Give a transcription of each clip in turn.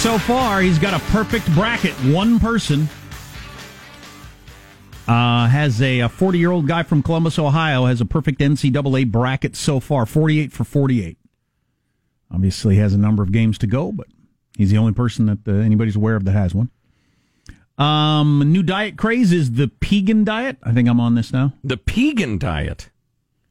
so far. He's got a perfect bracket. One person uh, has a 40 year old guy from Columbus, Ohio, has a perfect NCAA bracket so far 48 for 48. Obviously, has a number of games to go, but he's the only person that uh, anybody's aware of that has one. Um, new diet craze is the Pegan diet. I think I'm on this now. The Pegan diet.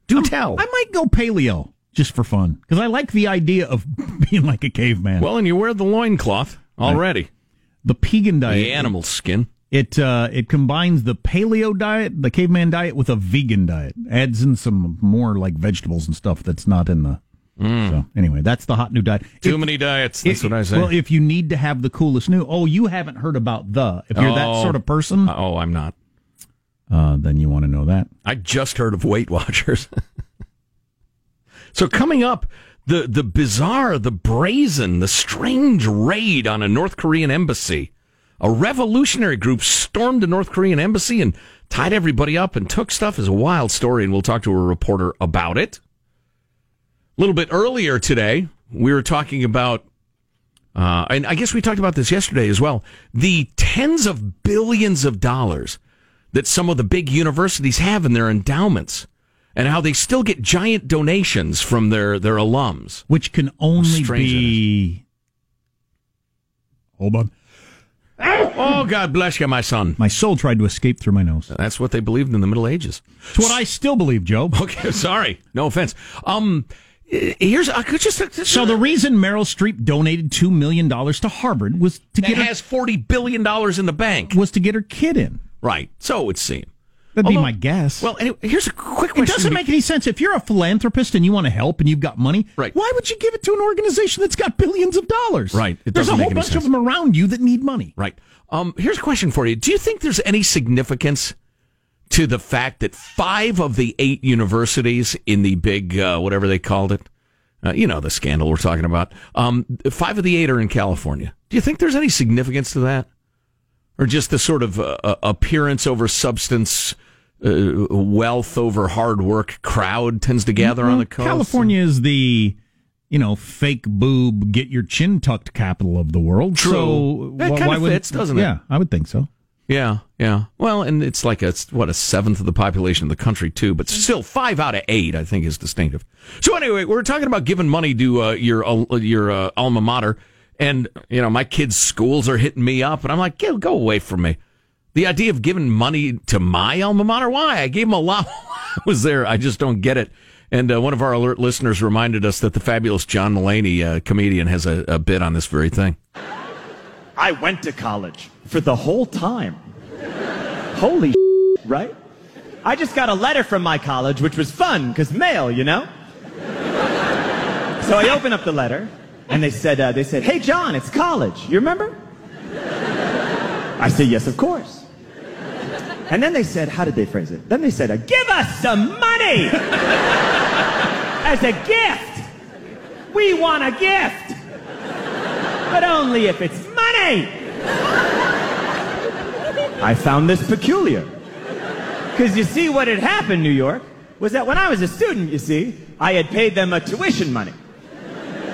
Do I'm- tell. I might go paleo just for fun because I like the idea of being like a caveman. well, and you wear the loincloth already. the Pegan diet. The animal skin. It uh, it combines the paleo diet, the caveman diet, with a vegan diet. Adds in some more like vegetables and stuff that's not in the. So anyway, that's the hot new diet. Too If- many diets. That's if- what I say. Well, if you need to have the coolest new, oh, you haven't heard about the. If you're that Oh. sort of person, oh, I'm not. uh, then you want to know that. I just heard of Weight Watchers. so coming up, the the bizarre, the brazen, the strange raid on a North Korean embassy. A revolutionary group stormed the North Korean embassy and tied everybody up and took stuff. is a wild story, and we'll talk to a reporter about it. A little bit earlier today, we were talking about uh, and I guess we talked about this yesterday as well. The tens of billions of dollars that some of the big universities have in their endowments, and how they still get giant donations from their their alums. Which can only be. Hold on. Oh, God bless you, my son. My soul tried to escape through my nose. That's what they believed in the Middle Ages. It's what I still believe, Joe. Okay, sorry, no offense. Um, here's I could just So the reason Meryl Streep donated two million dollars to Harvard was to get her, has forty billion dollars in the bank, was to get her kid in. right? So it would seem. That'd be my guess. Well, anyway, here's a quick it doesn't make any sense. If you're a philanthropist and you want to help and you've got money, Right. why would you give it to an organization that's got billions of dollars? Right. It There's a whole bunch sense. of them around you that need money. Right. Um, here's a question for you. Do you think there's any significance to the fact that five of the eight universities in the big, uh, whatever they called it, uh, you know, the scandal we're talking about, um, five of the eight are in California. Do you think there's any significance to that? Or just the sort of uh, uh, appearance over substance, uh, wealth over hard work crowd tends to gather on the coast? California is the, you know, fake boob, get your chin tucked capital of the world. True. So That wh- kinda would- fits, doesn't it? Yeah, I would think so. Yeah, yeah. Well, and it's like a it's, what a seventh of the population of the country too, but still five out of eight, I think, is distinctive. So anyway, we're talking about giving money to uh, your uh, your uh, alma mater, and you know my kids' schools are hitting me up, and I'm like, go away from me. The idea of giving money to my alma mater, why? I gave them a lot. I was there. I just don't get it. And uh, one of our alert listeners reminded us that the fabulous John Mulaney, uh, comedian, has a, a bit on this very thing. I went to college for the whole time. Holy right? I just got a letter from my college, which was fun, because mail, you know? So I open up the letter, and they said, uh, they said, hey, John, it's college. You remember? I said, yes, of course. And then they said, how did they phrase it? Then they said, give us some money as a gift. We want a gift but only if it's money. I found this peculiar. Because you see, what had happened, in New York, was that when I was a student, you see, I had paid them a tuition money.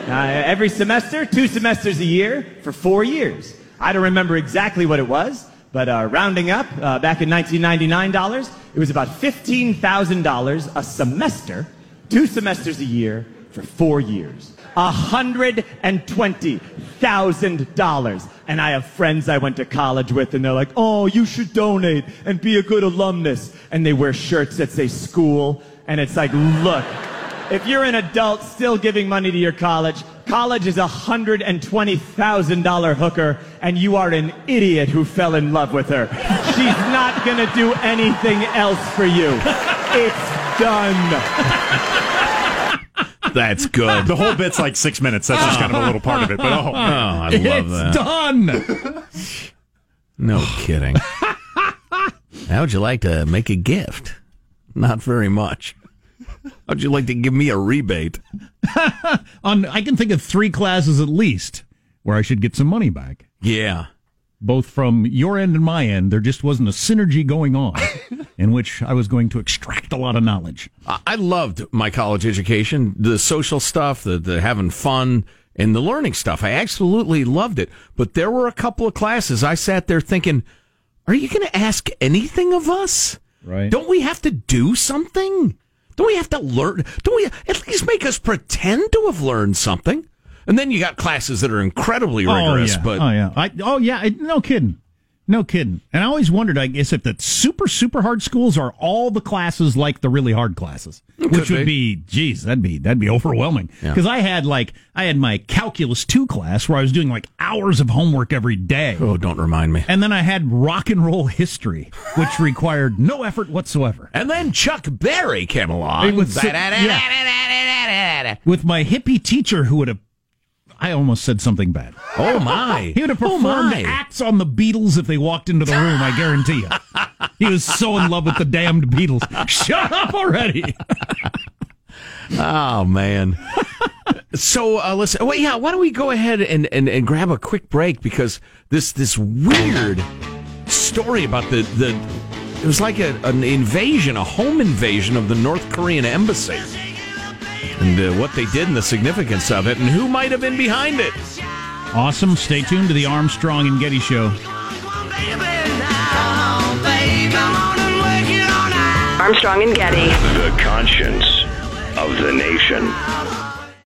Uh, every semester, two semesters a year, for four years. I don't remember exactly what it was, but uh, rounding up, uh, back in 1999 dollars, it was about $15,000 a semester, two semesters a year, for four years. $120,000. And I have friends I went to college with, and they're like, oh, you should donate and be a good alumnus. And they wear shirts that say school, and it's like, look, if you're an adult still giving money to your college, college is a $120,000 hooker, and you are an idiot who fell in love with her. She's not gonna do anything else for you. It's done. That's good. The whole bit's like six minutes. That's just kind of a little part of it. But oh, Oh, I love that. It's done. No kidding. How would you like to make a gift? Not very much. How'd you like to give me a rebate? On I can think of three classes at least where I should get some money back. Yeah. Both from your end and my end, there just wasn't a synergy going on in which I was going to extract a lot of knowledge. I loved my college education, the social stuff, the, the having fun, and the learning stuff. I absolutely loved it. But there were a couple of classes I sat there thinking, are you going to ask anything of us? Right. Don't we have to do something? Don't we have to learn? Don't we at least make us pretend to have learned something? And then you got classes that are incredibly oh, rigorous, oh, yeah. but oh yeah, I, oh yeah, it, no kidding, no kidding. And I always wondered, I guess, if the super super hard schools are all the classes like the really hard classes, which would be, geez, that'd be that'd be overwhelming. Yeah. Because I had like I had my calculus two class where I was doing like hours of homework every day. oh, don't remind me. And then I had rock and roll history, which required no effort whatsoever. And then Chuck Berry came along. It With my hippie teacher who would have, I almost said something bad. Oh my! He would have Oh, performed my. acts on the Beatles if they walked into the room, I guarantee you. He was so in love with the damned Beatles. Shut up already. Oh man. so uh, let's. Well, yeah. Why don't we go ahead and, and, and grab a quick break because this this weird story about the the it was like a, an invasion, a home invasion of the North Korean embassy, and uh, what they did and the significance of it, and who might have been behind it. Awesome. Stay tuned to the Armstrong and Getty Show. Armstrong and Getty. The conscience of the nation.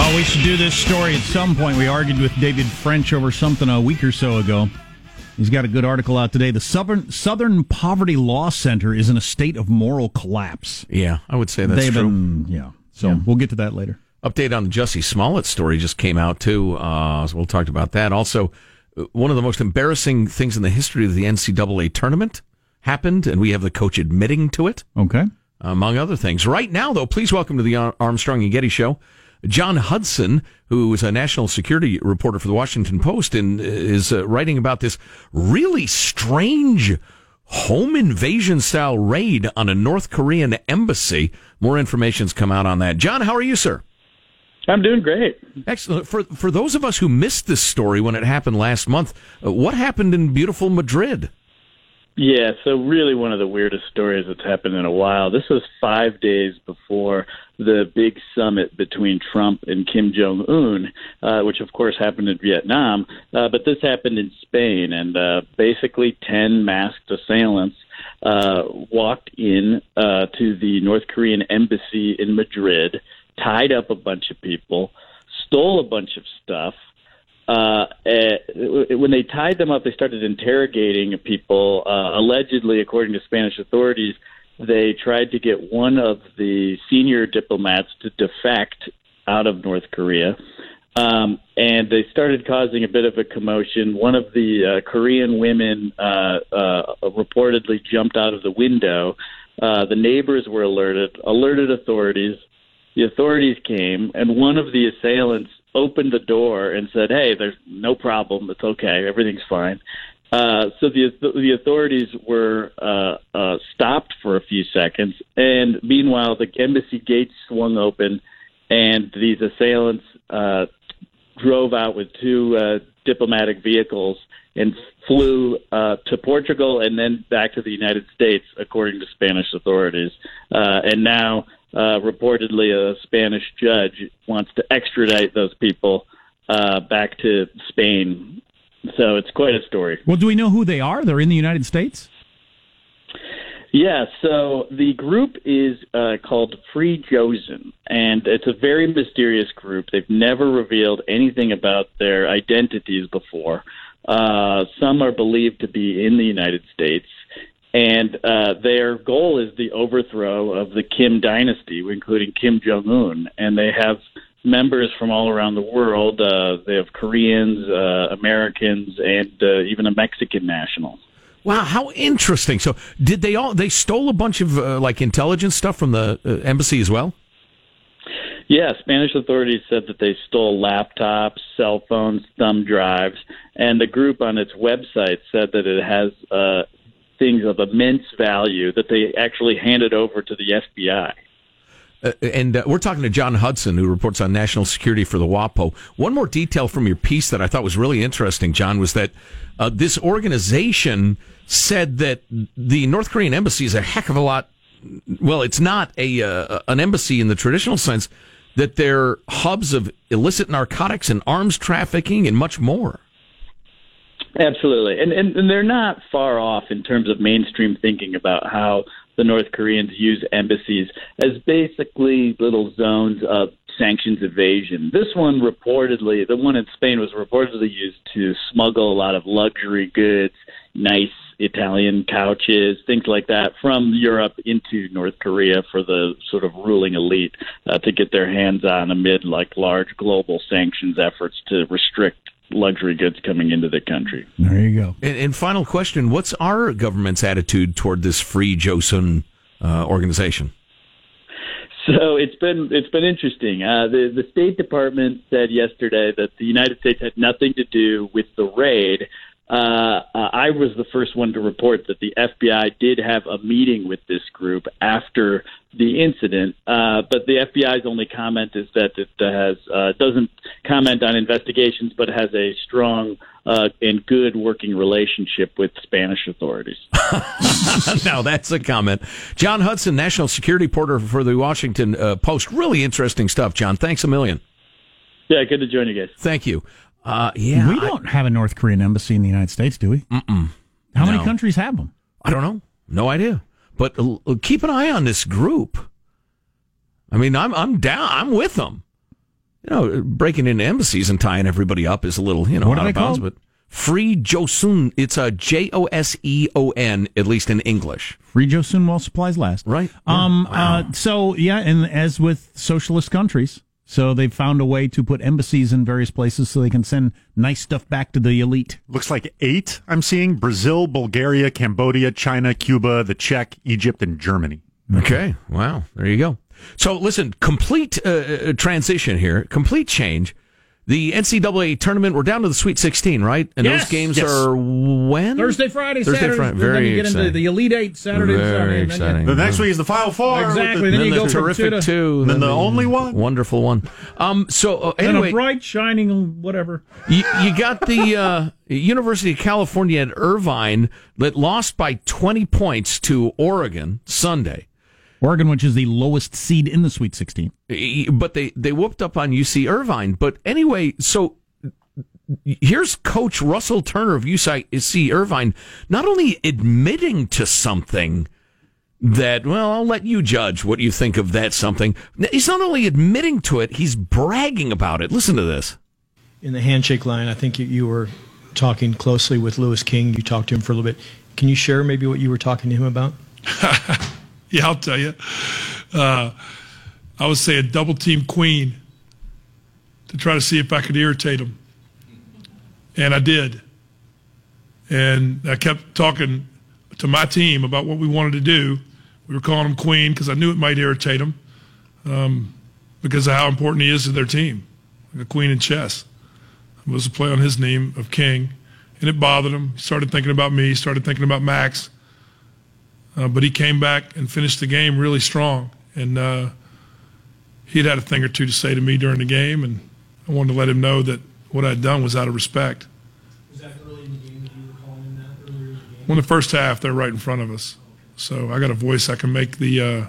Oh, we should do this story at some point. We argued with David French over something a week or so ago. He's got a good article out today. The Southern Southern Poverty Law Center is in a state of moral collapse. Yeah, I would say that's They've true. been, yeah. So we'll get to that later. Update on the Jussie Smollett story just came out too. Uh, so we'll talk about that. Also, uh, one of the most embarrassing things in the history of the NCAA tournament happened, and we have the coach admitting to it, Okay. among other things. Right now, though, please welcome to the Armstrong and Getty Show, John Hudson, who is a national security reporter for the Washington Post, and is uh, writing about this really strange home invasion style raid on a North Korean embassy. More information's come out on that. John, how are you, sir? I'm doing great. Excellent. For for those of us who missed this story when it happened last month, uh, what happened in beautiful Madrid? Yeah, so really one of the weirdest stories that's happened in a while. This was five days before the big summit between Trump and Kim Jong Un, uh, which of course happened in Vietnam. Uh, but this happened in Spain, and uh, basically ten masked assailants uh, walked in uh, to the North Korean embassy in Madrid, tied up a bunch of people, stole a bunch of stuff. Uh, eh, when they tied them up, they started interrogating people. Uh, allegedly, according to Spanish authorities, they tried to get one of the senior diplomats to defect out of North Korea. Um, and they started causing a bit of a commotion. One of the uh, Korean women uh, uh, reportedly jumped out of the window. Uh, the neighbors were alerted, alerted authorities. The authorities came, and one of the assailants opened the door and said, "Hey, there's no problem. It's okay. Everything's fine." Uh, so the the authorities were uh, uh, stopped for a few seconds, and meanwhile, the embassy gates swung open, and these assailants uh, drove out with two uh, diplomatic vehicles and flew uh, to Portugal and then back to the United States, according to Spanish authorities. Uh, and now, uh, reportedly, a Spanish judge wants to extradite those people uh, back to Spain. So it's quite a story. Well, do we know who they are? They're in the United States? Yeah, so the group is uh, called Free Joseon, and it's a very mysterious group. They've never revealed anything about their identities before. Uh, some are believed to be in the United States, and uh, their goal is the overthrow of the Kim dynasty, including Kim Jong Un. And they have members from all around the world. Uh, they have Koreans, uh, Americans, and uh, even a Mexican national. Wow, how interesting! So, did they all? They stole a bunch of uh, like intelligence stuff from the uh, embassy as well. Yeah, Spanish authorities said that they stole laptops, cell phones, thumb drives, and the group on its website said that it has uh, things of immense value that they actually handed over to the FBI. Uh, and uh, we're talking to John Hudson, who reports on national security for the WAPO. One more detail from your piece that I thought was really interesting, John, was that uh, this organization said that the North Korean embassy is a heck of a lot. Well, it's not a uh, an embassy in the traditional sense. That they're hubs of illicit narcotics and arms trafficking and much more. Absolutely, and, and and they're not far off in terms of mainstream thinking about how the North Koreans use embassies as basically little zones of sanctions evasion. This one reportedly, the one in Spain was reportedly used to smuggle a lot of luxury goods, nice Italian couches, things like that, from Europe into North Korea for the sort of ruling elite uh, to get their hands on amid like large global sanctions efforts to restrict luxury goods coming into the country. There you go. And, and final question: What's our government's attitude toward this Free Joseon uh, organization? So it's been it's been interesting. Uh, the the State Department said yesterday that the United States had nothing to do with the raid. Uh, uh, I was the first one to report that the FBI did have a meeting with this group after the incident, uh, but the FBI's only comment is that it has uh, doesn't comment on investigations, but has a strong uh, and good working relationship with Spanish authorities. now that's a comment. John Hudson, national security reporter for the Washington uh, Post. Really interesting stuff, John. Thanks a million. Yeah, good to join you guys. Thank you. Uh, yeah, we don't have a North Korean embassy in the United States, do we? Mm-mm. How No. many countries have them? I don't know. No idea. But uh, keep an eye on this group. I mean, I'm I'm down. I'm with them. You know, breaking into embassies and tying everybody up is a little, you know, What out of bounds. called? But Free Joseon, it's a J O S E O N, at least in English. Free Joseon while supplies last. Right. Um. Uh. So yeah, and as with socialist countries, so they've found a way to put embassies in various places so they can send nice stuff back to the elite. Looks like eight I'm seeing Brazil, Bulgaria, Cambodia, China, Cuba, the Czech, Egypt, and Germany. Okay. Wow. There you go. So listen, complete uh, uh, transition here, complete change. The NCAA tournament, we're down to the Sweet 16, right? And Yes. those games Yes. are when? Thursday, Friday, Thursday, Saturday. Friday. and then Very you get into the Elite Eight Saturday and Very Sunday. and then you- exciting. The next week is the Final Four. Exactly. the- Then you Then go the from terrific two to- two. Then the only one? Wonderful one. Um, so uh, And anyway, a bright, shining, whatever. you, you got the uh, University of California at Irvine that lost by 20 points to Oregon Sunday. Oregon, which is the lowest seed in the Sweet 16. but they they whooped up on UC Irvine. But anyway, so here's Coach Russell Turner of UC Irvine not only admitting to something that well, I'll let you judge what you think of that something. He's not only admitting to it, he's bragging about it. Listen to this. in the handshake line, I think you, you were talking closely with Louis King. You talked to him for a little bit. Can you share maybe what you were talking to him about? Yeah, I'll tell you. Uh, I would say a double team queen to try to see if I could irritate him. And I did. And I kept talking to my team about what we wanted to do. We were calling him queen because I knew it might irritate him um, because of how important he is to their team, like a queen in chess. It was a play on his name of king, and it bothered him. He started thinking about me, He started thinking about Max. Uh, but he came back and finished the game really strong. And uh, he'd had a thing or two to say to me during the game, and I wanted to let him know that what I'd done was out of respect. Was that early in the game that you were calling him that earlier in the game? When the first half, they're right in front of us. So I got a voice I can make the uh,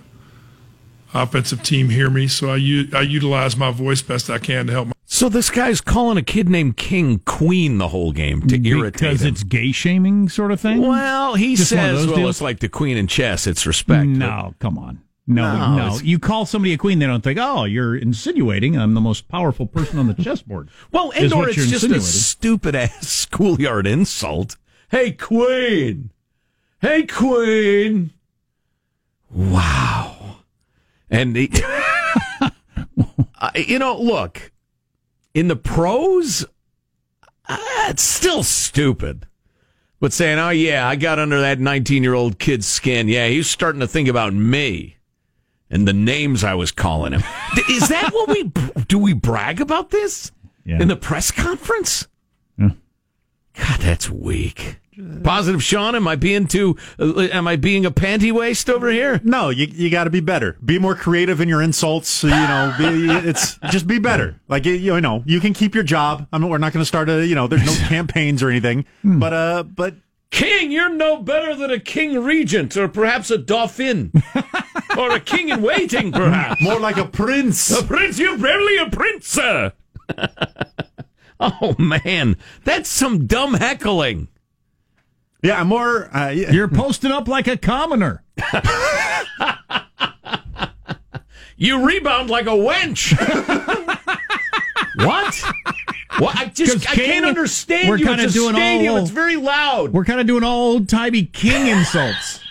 offensive team hear me. So I, u- I utilize my voice best I can to help my So this guy's calling a kid named King Queen the whole game to irritate Because him. it's gay shaming sort of thing? well, he Just says, well, deals? it's like the queen in chess. It's respect. No, come on. No, No, no. You call somebody a queen, they don't think, oh, you're insinuating I'm the most powerful person on the chessboard. Well, and or it's just a stupid ass schoolyard insult. Hey, Queen. Hey, Queen. Wow. And he, uh, you know, look, in the pros, uh, it's still stupid. But saying, oh, yeah, I got under that 19 year old kid's skin. Yeah, he's starting to think about me and the names I was calling him. Is that what we do? We brag about this Yeah. in the press conference? Yeah. God, that's weak. Positive, Sean. Am I being too? Uh, am I being a panty waste over here? No, you you got to be better. Be more creative in your insults. You know, be, it's just be better. Like you, you know, you can keep your job. I mean, we're not going to start a you know. There's no campaigns or anything. But uh, but King, you're no better than a king regent, or perhaps a dauphin, or a king in waiting, perhaps. more like a prince. A prince, you're barely a prince, sir. oh man, that's some dumb heckling. Yeah, more. Uh, yeah. You're posting up like a commoner. You rebound like a wench. what? What? I 'Cause just I King- can't understand we're you. kinda It's a doing stadium. all- It's very loud. We're kind of doing all old timey king insults.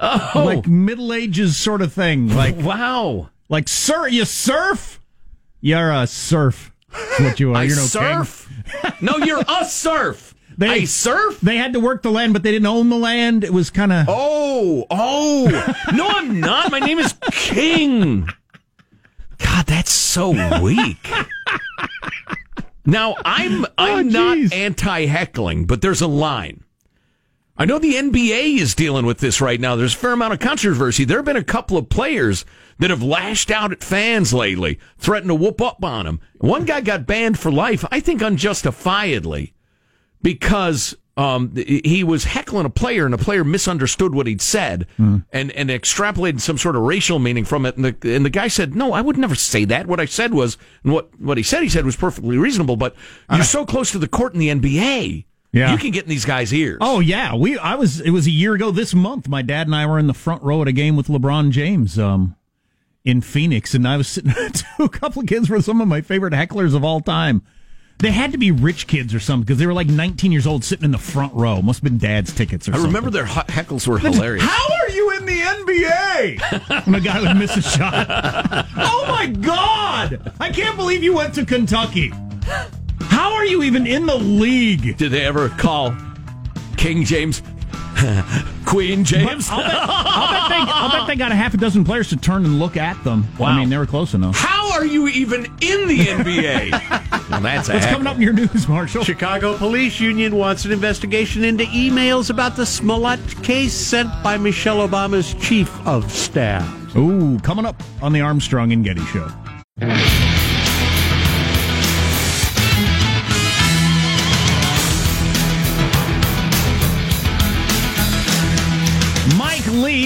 Oh, Like Middle Ages sort of thing. Like, wow. like, sir, you surf? You're a serf. That's what you are. I You're no king. surf. no, you're a serf. They- I surf. They had to work the land, but they didn't own the land. It was kind of. Oh, oh. No, I'm not. My name is King. God, that's so weak. Now, I'm oh, I'm not anti heckling, but there's a line. I know the NBA is dealing with this right now. There's a fair amount of controversy. There have been a couple of players that have lashed out at fans lately, threatened to whoop up on them. One guy got banned for life, I think unjustifiably, because um, he was heckling a player and a player misunderstood what he'd said and, and extrapolated some sort of racial meaning from it. And the, and the guy said, No, I would never say that. What I said was, and what, what he said, he said was perfectly reasonable, but you're so close to the court in the NBA. Yeah. You can get in these guys' ears. Oh yeah, we. I was. It was a year ago this month. My dad and I were in the front row at a game with LeBron James, um, in Phoenix, and I was sitting to a couple of kids were some of my favorite hecklers of all time. They had to be rich kids or something because they were like 19 years old, sitting in the front row. Must have been dad's tickets or something. I something. remember their he- heckles were hilarious. How are you in the NBA? when a guy would miss a shot. oh my God! I can't believe you went to Kentucky. How are you even in the league? Did they ever call King James Queen James? I'll bet, I'll, bet they, I'll bet they got a half a dozen players to turn and look at them. Wow. I mean, they were close enough. How are you even in the NBA? well, that's a What's coming up in your news, Marshall? Chicago Police Union wants an investigation into emails about the Smollett case sent by Michelle Obama's chief of staff. Ooh, coming up on the Armstrong and Getty Show.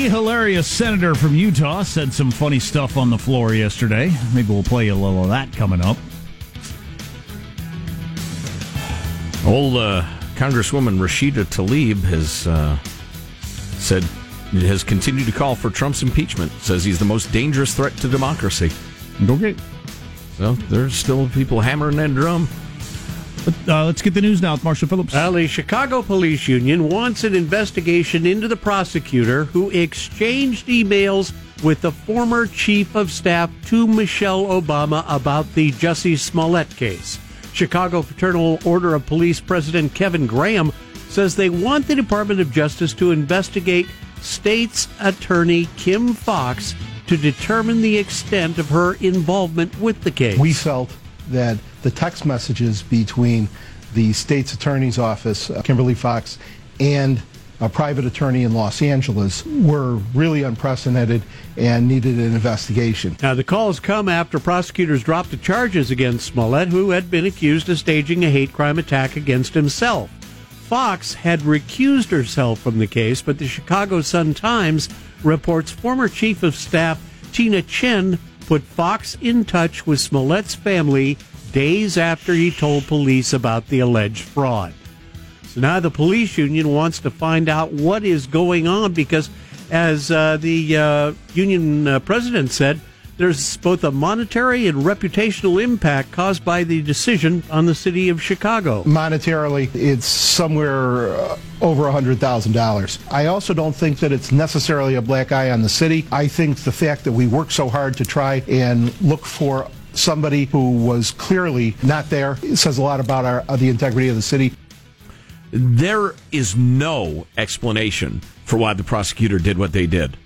Hilarious senator from Utah, said some funny stuff on the floor yesterday. Maybe we'll play a little of that coming up. Old uh, Congresswoman Rashida Tlaib has uh, said has continued to call for Trump's impeachment. Says he's the most dangerous threat to democracy. Okay. So there's still people hammering that drum. But, uh, let's get the news now with Marshall Phillips. Well, the Chicago Police Union wants an investigation into the prosecutor who exchanged emails with the former chief of staff to Michelle Obama about the Jussie Smollett case. Chicago Fraternal Order of Police President Kevin Graham says they want the Department of Justice to investigate state's attorney Kim Foxx to determine the extent of her involvement with the case. We felt that the text messages between the state's attorney's office, uh, Kimberly Foxx, and a private attorney in Los Angeles were really unprecedented and needed an investigation. Now, the calls come after prosecutors dropped the charges against Smollett, who had been accused of staging a hate crime attack against himself. Foxx had recused herself from the case, but the Chicago Sun-Times reports former Chief of Staff Tina Tchen put Foxx in touch with Smollett's family days after he told police about the alleged fraud. So now the police union wants to find out what is going on because, as uh, the uh, union uh, president said, there's both a monetary and reputational impact caused by the decision on the city of Chicago. Monetarily, it's somewhere uh, over $100,000. I also don't think that it's necessarily a black eye on the city. I think the fact that we work so hard to try and look for somebody who was clearly not there says a lot about our, uh, the integrity of the city. There is no explanation for why the prosecutor did what they did.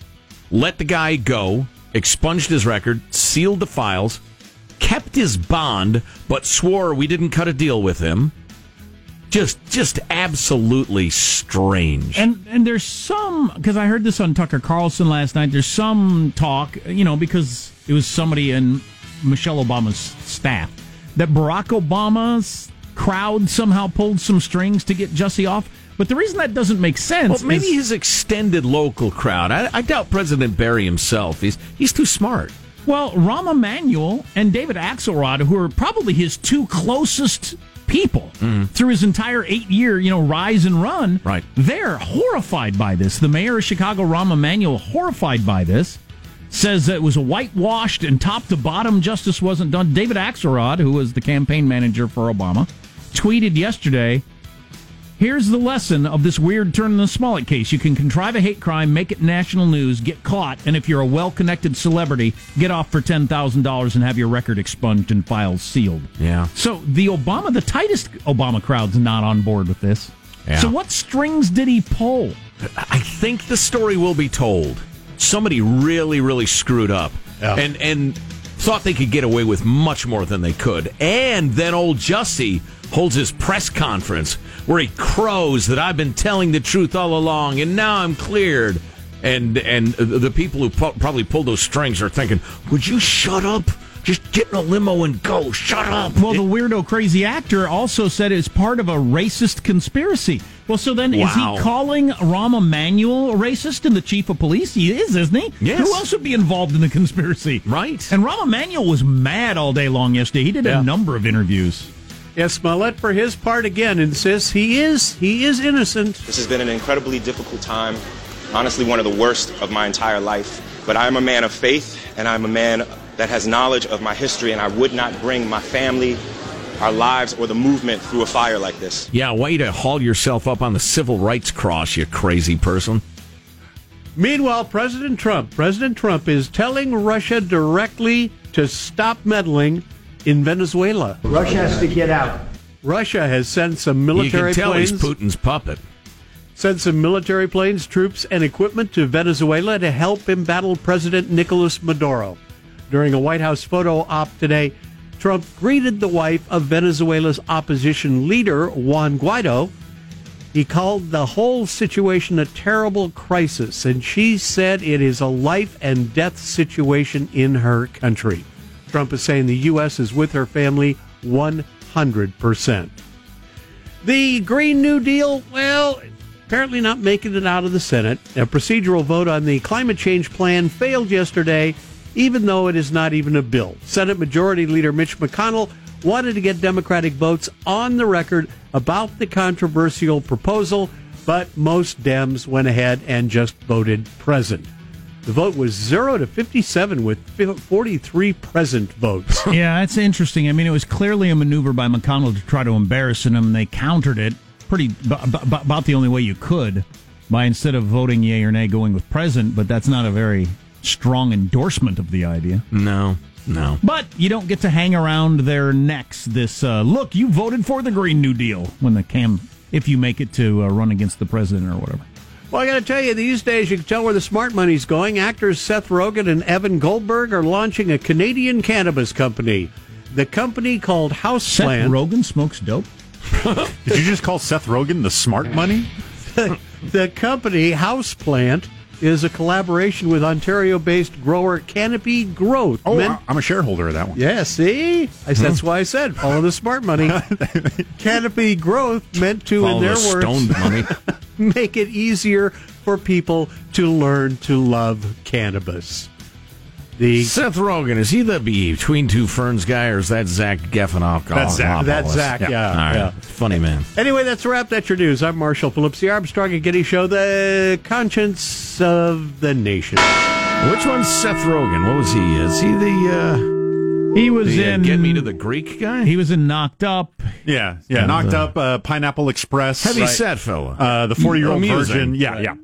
Let the guy go, expunged his record, sealed the files, kept his bond, but swore we didn't cut a deal with him. Just, just absolutely strange. And and there's some because I heard this on Tucker Carlson last night. There's some talk, you know, because it was somebody in Michelle Obama's staff that Barack Obama's crowd somehow pulled some strings to get Jussie off. But the reason that doesn't make sense, Well, maybe is, his extended local crowd. I, I doubt President Barry himself. He's he's too smart. well, Rahm Emanuel and David Axelrod, who are probably his two closest people mm-hmm. through his entire eight year, you know, rise and run. Right. They're horrified by this. The mayor of Chicago, Rahm Emanuel, horrified by this. Says that it was a whitewashed and top to bottom justice wasn't done. David Axelrod, who was the campaign manager for Obama, tweeted yesterday Here's the lesson of this weird turn in the Smollett case. You can contrive a hate crime, make it national news, get caught, and if you're a well connected celebrity, get off for $10,000 and have your record expunged and files sealed. Yeah. So the Obama, the tightest Obama crowd's not on board with this. Yeah. So what strings did he pull? I think the story will be told. Somebody really, really screwed up, and and thought they could get away with much more than they could. And then old Jussie holds his press conference where he crows that I've been telling the truth all along, and now I'm cleared. And and the people who pu- probably pulled those strings are thinking, "Would you shut up? Just get in a limo and go. Shut up." Well, the weirdo crazy actor also said it's part of a racist conspiracy. Well, so then is he calling Rahm Emanuel a racist and the chief of police? He is, isn't he? Yes. Who else would be involved in the conspiracy? Right. And Rahm Emanuel was mad all day long yesterday. He did Yeah. a number of interviews. Yes, Smollett, for his part, again insists he is he is innocent. This has been an incredibly difficult time, honestly, one of the worst of my entire life. But I'm a man of faith, and I'm a man that has knowledge of my history, and I would not bring my family, our lives, or the movement through a fire like this. yeah, way to haul yourself up on the civil rights cross, you crazy person. Meanwhile, President Trump, President Trump is telling Russia directly to stop meddling in Venezuela. Russia has to get out. Russia has sent some military you can tell planes. he's Putin's puppet. sent some military planes, troops, and equipment to Venezuela to help embattle President Nicolas Maduro. During a White House photo op today, Trump greeted the wife of Venezuela's opposition leader, Juan Guaido. He called the whole situation a terrible crisis, and she said it is a life and death situation in her country. Trump is saying the U.S. is with her family 100%. The Green New Deal, well, apparently not making it out of the Senate. A procedural vote on the climate change plan failed yesterday, even though it is not even a bill. Senate Majority Leader Mitch McConnell wanted to get Democratic votes on the record about the controversial proposal, but most Dems went ahead and just voted present. The vote was 0 to 57 with 43 present votes. yeah, that's interesting. I mean, it was clearly a maneuver by McConnell to try to embarrass him, and they countered it pretty b- b- about the only way you could by instead of voting yay or nay, going with present. But that's not a very strong endorsement of the idea. No, no. But you don't get to hang around their necks. This uh, look, you voted for the Green New Deal when the cam, if you make it to uh, run against the president or whatever. Well, I got to tell you, these days you can tell where the smart money's going. Actors Seth Rogen and Evan Goldberg are launching a Canadian cannabis company. The company called Seth Houseplant. Rogen smokes dope. Did you just call Seth Rogen the smart money? the company Houseplant is a collaboration with Ontario-based grower Canopy Growth. Oh, meant- I'm a shareholder of that one. Yeah, see? I, that's why I said follow the smart money. Canopy Growth meant to, Follow in their the words, stoned money. make it easier for people to learn to love cannabis. The Seth Rogen, is he the between two ferns guy, or is that Zach Geffenhoff? That's Zach. That's Zach, yeah, All right. yeah. Funny man. Anyway, that's a wrap. That's your news. I'm Marshall Phillips, the Armstrong and Getty Show, the conscience of the nation. Which one's Seth Rogen? What was he? Is he the? He was the, uh, in Get Me to the Greek guy. He was in Knocked Up. Yeah, yeah. Uh, Knocked the- up, uh, Pineapple Express. Heavy Right. set fella. Uh, the 40 year old Amusing. virgin. Yeah, Right. yeah.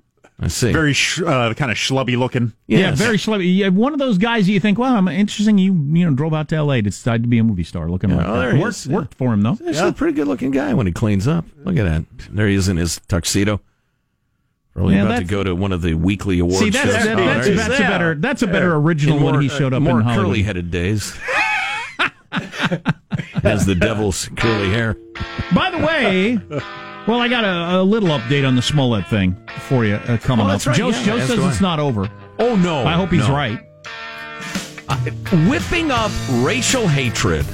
I see. Very sh- uh, kind of schlubby looking. Yeah, very slowly. Yeah, one of those guys you think, well, I'm interesting. You you know drove out to L.A. to decide to be a movie star, looking Yeah, like oh, that. there he worked is. worked for him though. He's a pretty good looking guy when he cleans up. Look at that. There he is in his tuxedo. Probably Yeah, about to go to one of the weekly awards. See, that's shows. that- Oh, that's, there that's a better that's a better In original more, when he showed uh, up more in Hollywood. curly-headed days. Has the devil's curly hair. By the way, well, I got a, a little update on the Smollett thing for you uh, coming Oh, up. right, Joe, yeah, Joe says it's not over. Oh no! I hope he's no. right. Whipping up racial hatred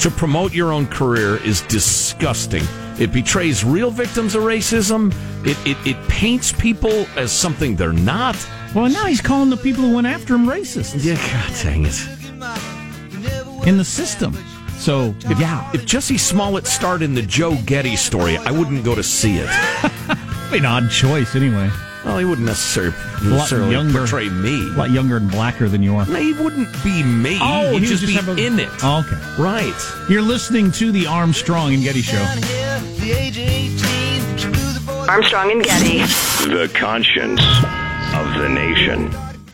to promote your own career is disgusting. It betrays real victims of racism. It, it, it paints people as something they're not. Well, now he's calling the people who went after him racists. Yeah, God dang it. In the system. So, If, yeah. If Jussie Smollett starred in the Joe Getty story, I wouldn't go to see it. An odd choice, anyway. Well, he wouldn't necessarily, A lot necessarily younger. portray me. A lot younger and blacker than you are. No, he wouldn't be me. Oh, He'd he just would be a- in it. Oh, okay. Right. You're listening to the Armstrong and Getty Show. Armstrong and Getty. The conscience of the nation.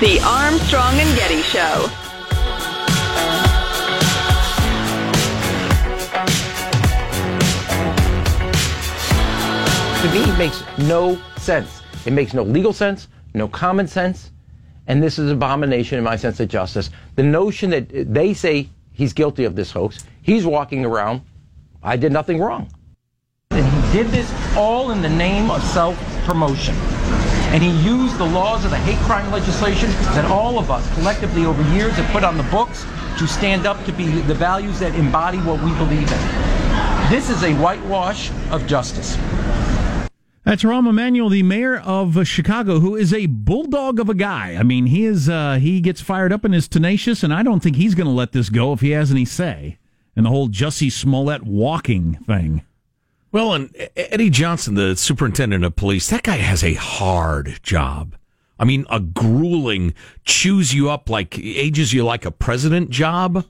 The Armstrong and Getty Show. to me it makes no sense. It makes no legal sense, no common sense, and this is an abomination in my sense of justice. The notion that they say he's guilty of this hoax, he's walking around, I did nothing wrong. And he did this all in the name of self-promotion. And he used the laws of the hate crime legislation that all of us collectively over years have put on the books to stand up to be the values that embody what we believe in. This is a whitewash of justice. That's Rahm Emanuel, the mayor of Chicago, who is a bulldog of a guy. I mean, he is uh, he gets fired up and is tenacious, and I don't think he's going to let this go if he has any say. And the whole Jussie Smollett walking thing. Well, and Eddie Johnson, the superintendent of police, that guy has a hard job. I mean, a grueling, chews you up like, ages you like a president job.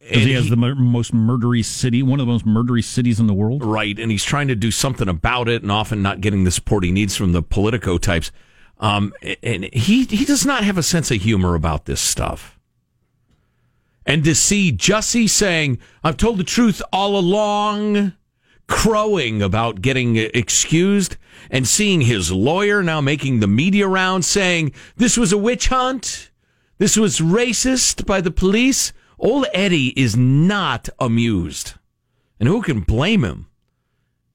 Because he has the most murdery city, one of the most murdery cities in the world. Right, and he's trying to do something about it, and often not getting the support he needs from the Politico types. Um, and he he does not have a sense of humor about this stuff. And to see Jussie saying, "I've told the truth all along," crowing about getting excused, and seeing his lawyer now making the media round saying this was a witch hunt, this was racist by the police. Old Eddie is not amused. And who can blame him?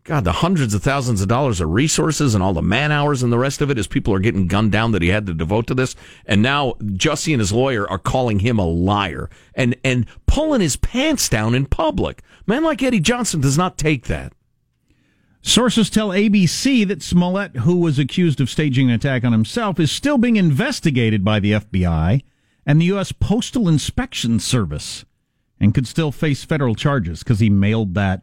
God, the hundreds of thousands of dollars of resources and all the man hours and the rest of it as people are getting gunned down that he had to devote to this. And now Jussie and his lawyer are calling him a liar and, and pulling his pants down in public. Man like Eddie Johnson does not take that. Sources tell ABC that Smollett, who was accused of staging an attack on himself, is still being investigated by the FBI and the U.S. Postal Inspection Service and could still face federal charges because he mailed that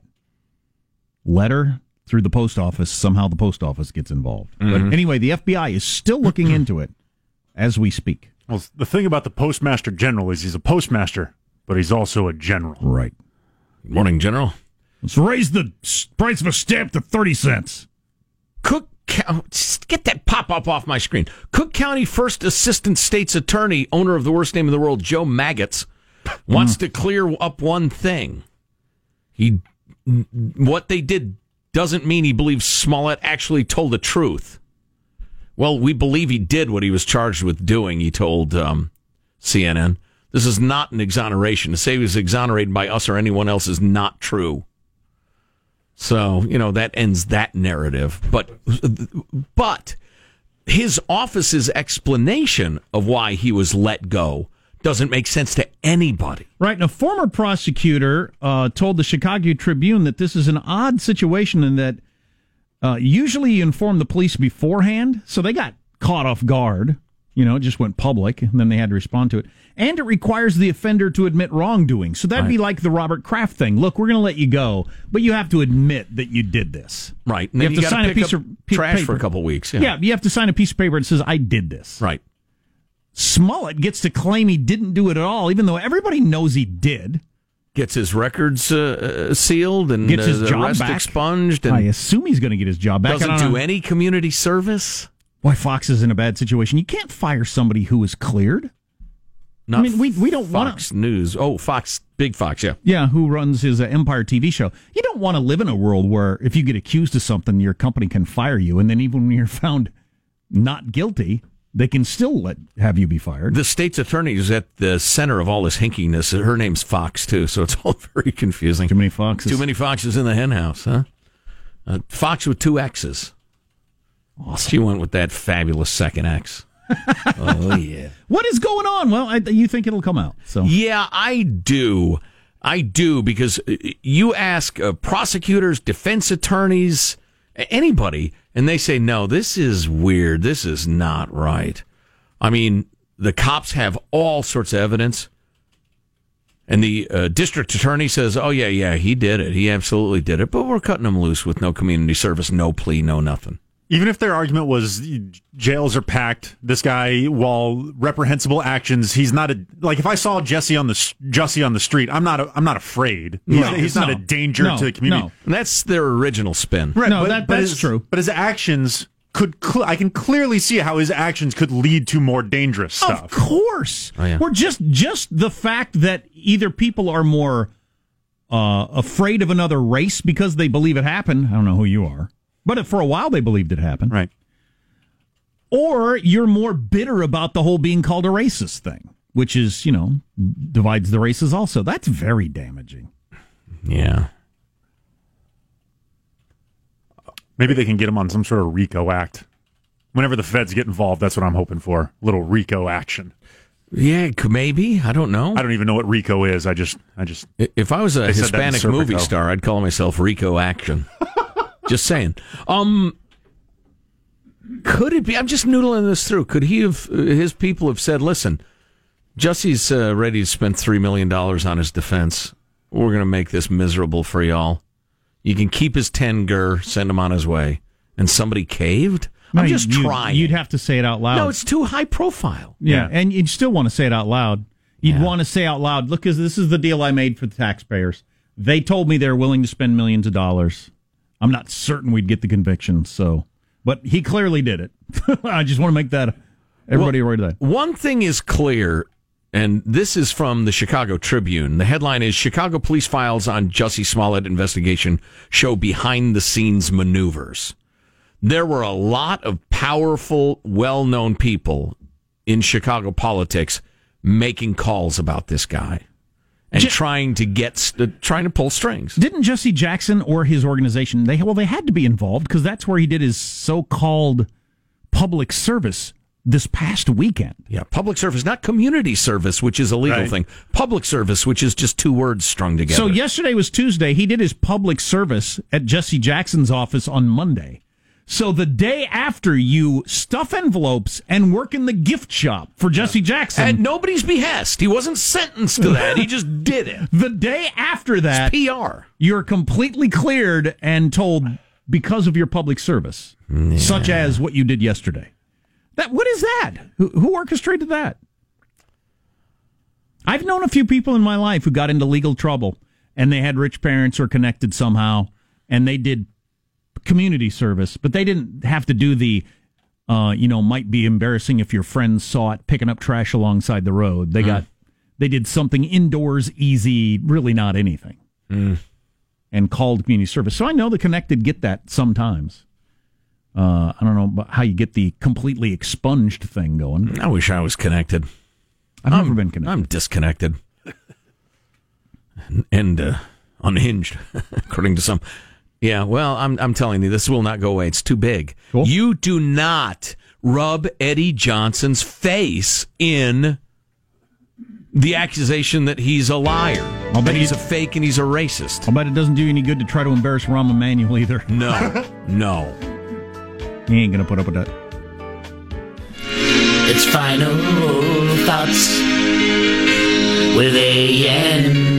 letter through the post office. Somehow the post office gets involved. Mhm. But anyway, the FBI is still looking into it as we speak. Well, the thing about the postmaster general is he's a postmaster, but he's also a general. Right. Good morning, General. Let's raise the price of a stamp to 30 cents. Cook get that pop up off my screen. Cook County First Assistant State's Attorney, owner of the worst name in the world, Joe Magats, wants to clear up one thing. He, what they did doesn't mean he believes Smollett actually told the truth. Well, we believe he did what he was charged with doing. He told um, CNN, "This is not an exoneration. To say he was exonerated by us or anyone else is not true." So, you know, that ends that narrative. But, but his office's explanation of why he was let go doesn't make sense to anybody. Right. And a former prosecutor uh, told the Chicago Tribune that this is an odd situation and that uh, usually you inform the police beforehand. So they got caught off guard. You know, it just went public and then they had to respond to it. And it requires the offender to admit wrongdoing. So that'd be like the Robert Kraft thing. Look, we're going to let you go, but you have to admit that you did this. Right. And you, got to pick up pe- trash for a paper. couple weeks. Yeah. you have to sign a piece of paper that says, I did this. Right. Smollett gets to claim he didn't do it at all, even though everybody knows he did. Gets his records uh, uh, sealed and Gets his uh, job back. expunged and I assume he's going to get his job back. doesn't don't know. any community service. Why Fox is in a bad situation. You can't fire somebody who is cleared. Not I mean, we we don't want Fox News. Oh, Fox, Big Fox, yeah. Yeah, who runs his uh, Empire TV show? You don't want to live in a world where if you get accused of something, your company can fire you, and then even when you're found not guilty, they can still let have you be fired. The state's attorney is at the center of all this hinkiness. Her name's Foxx too, so it's all very confusing. Too many foxes. Too many foxes in the henhouse, huh? Uh, Fox with two X's. Awesome. She went with that fabulous second X. oh yeah. What is going on? Well, I, you think it'll come out? So Yeah, I do. I do because uh, you ask uh, prosecutors, defense attorneys, anybody, and they say, no, this is weird. This is not right. I mean, the cops have all sorts of evidence. And the uh, district attorney says, oh, yeah, yeah, he did it. He absolutely did it. But we're cutting him loose with no community service, no plea, no nothing. Even if their argument was jails are packed, this guy, while reprehensible actions, he's not a like. If I saw Jesse on the s- Jussie on the street, I'm not. A, I'm not afraid. He's, No, he's not no, a danger no, to the community. no. And that's their original spin. Right, No, but, that- but that's his- true. But his actions could. Cl- I can clearly see how his actions could lead to more dangerous stuff. Of course. Oh, yeah. Or just just the fact that either people are more uh, afraid of another race because they believe it happened. I don't know who you are, but for a while they believed it happened. Right. Or you're more bitter about the whole being called a racist thing, which is you know divides the races. Also, that's very damaging. Yeah. Maybe they can get him on some sort of RICO act. Whenever the feds get involved, that's what I'm hoping for. Little RICO action. Yeah, maybe. I don't know. I don't even know what RICO is. I just, I just. If I was a They said that in Hispanic movie star, I'd call myself Rico Action. just saying. Um, could it be? I'm just noodling this through. Could he have? uh, His people have said, "Listen, Jesse's uh, ready to spend three million dollars on his defense. We're going to make this miserable for y'all. You can keep his ten gur, send him on his way." And somebody caved. I'm just you- trying. You'd have to say it out loud. no, it's too high profile. Yeah, and you'd still want to say it out loud. You'd want to say out loud, "Look, 'cause this is the deal I made for the taxpayers. They told me they're willing to spend millions of dollars. I'm not certain we'd get the conviction, so, but he clearly did it. I just want to make that everybody aware of that. One thing is clear, and this is from the Chicago Tribune. The headline is Chicago police files on Jussie Smollett investigation show behind the scenes maneuvers. There were a lot of powerful, well known people in Chicago politics making calls about this guy and trying to get st- trying to pull strings. Didn't Jesse Jackson or his organization they well they had to be involved because that's where he did his so-called public service this past weekend. Yeah, public service, not community service, which is a legal Right. thing. Public service, which is just two words strung together. So yesterday was Tuesday. He did his public service at Jesse Jackson's office on Monday. So the day after you stuff envelopes and work in the gift shop for Jesse Jackson. At nobody's behest. He wasn't sentenced to that. he just did it. The day after that, PR. You're completely cleared and told because of your public service, such as what you did yesterday. That what is that? Who, who orchestrated that? I've known a few people in my life who got into legal trouble and they had rich parents or connected somehow and they did community service, but they didn't have to do the uh, you know, might be embarrassing if your friends saw it picking up trash alongside the road. They got they did something indoors easy, really not anything. And called community service. So I know the connected get that sometimes. Uh, I don't know how you get the completely expunged thing going. I wish I was connected. I've I'm, never been connected. I'm disconnected and uh, unhinged, according to some. Yeah, well, I'm I'm telling you, this will not go away. It's too big. You do not rub Eddie Johnson's face in the accusation that he's a liar. I'll bet he's you- a fake and he's a racist. I'll bet it doesn't do you any good to try to embarrass Rahm Emanuel either. No, no. He ain't going to put up with that. It's final thoughts with A N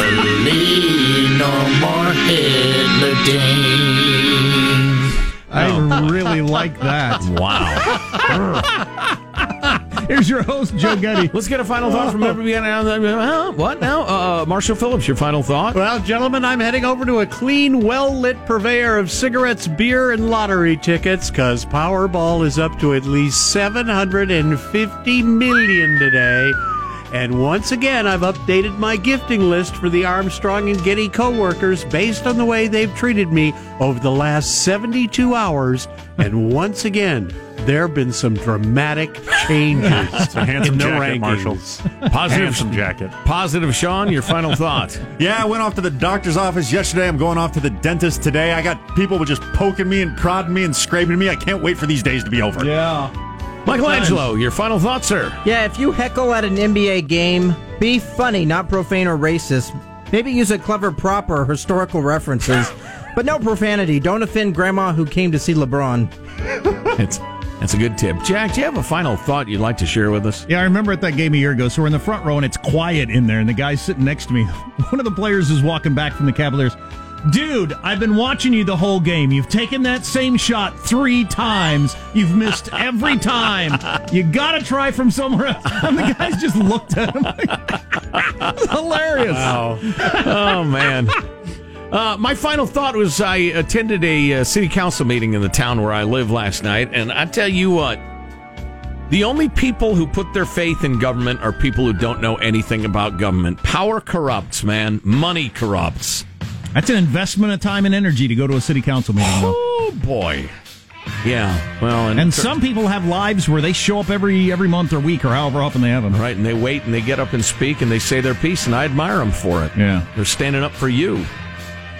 Hopefully, no more Hitler days. I really like that. Wow. Here's your host, Joe Getty. Let's get a final thought from everybody. What now? Uh, Marshall Phillips, your final thought? Well, gentlemen, I'm heading over to a clean, well lit purveyor of cigarettes, beer, and lottery tickets because Powerball is up to at least 750 million today. And once again, I've updated my gifting list for the Armstrong and Getty coworkers based on the way they've treated me over the last 72 hours. And once again, there have been some dramatic changes It's a handsome in the jacket, rankings. Marshall. Positive Handsome jacket. Positive, Sean, your final thought. Yeah, I went off to the doctor's office yesterday. I'm going off to the dentist today. I got people were just poking me and prodding me and scraping me. I can't wait for these days to be over. Yeah. Michael Angelo, your final thought, sir. Yeah, if you heckle at an NBA game, be funny, not profane or racist. Maybe use a clever prop or historical references, but no profanity. Don't offend Grandma who came to see LeBron. It's that's a good tip. Jack, do you have a final thought you'd like to share with us? Yeah, I remember at that game a year ago. So we're in the front row and it's quiet in there, and the guy's sitting next to me. One of the players is walking back from the Cavaliers. Dude, I've been watching you the whole game. You've taken that same shot three times. You've missed every time. You got to try from somewhere else. And the guys just looked at him. It's hilarious. oh man. Uh, my final thought was I attended a uh, city council meeting in the town where I live last night, and I tell you what, the only people who put their faith in government are people who don't know anything about government. Power corrupts, man. Money corrupts. That's an investment of time and energy to go to a city council meeting. though. Oh boy. Yeah. Well, and, And some people have lives where they show up every every month or week or however often they have them. right, and they wait and they get up and speak and they say their piece, and I admire them for it. Yeah. They're standing up for you.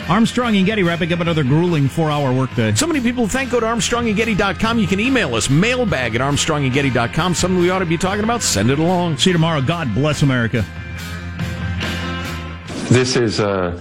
Armstrong and Getty wrapping up another grueling four-hour workday. So many people thank go to armstrongandgetty.com. You can email us, mailbag at armstrongandgetty.com. Something we ought to be talking about, send it along. See you tomorrow. God bless America. This is a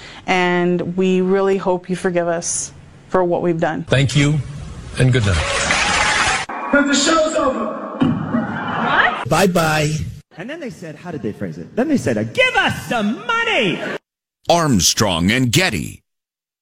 and we really hope you forgive us for what we've done. Thank you, and good night. But the show's over. What? Bye bye. And then they said, how did they phrase it? Then they said, give us some money. Armstrong and Getty.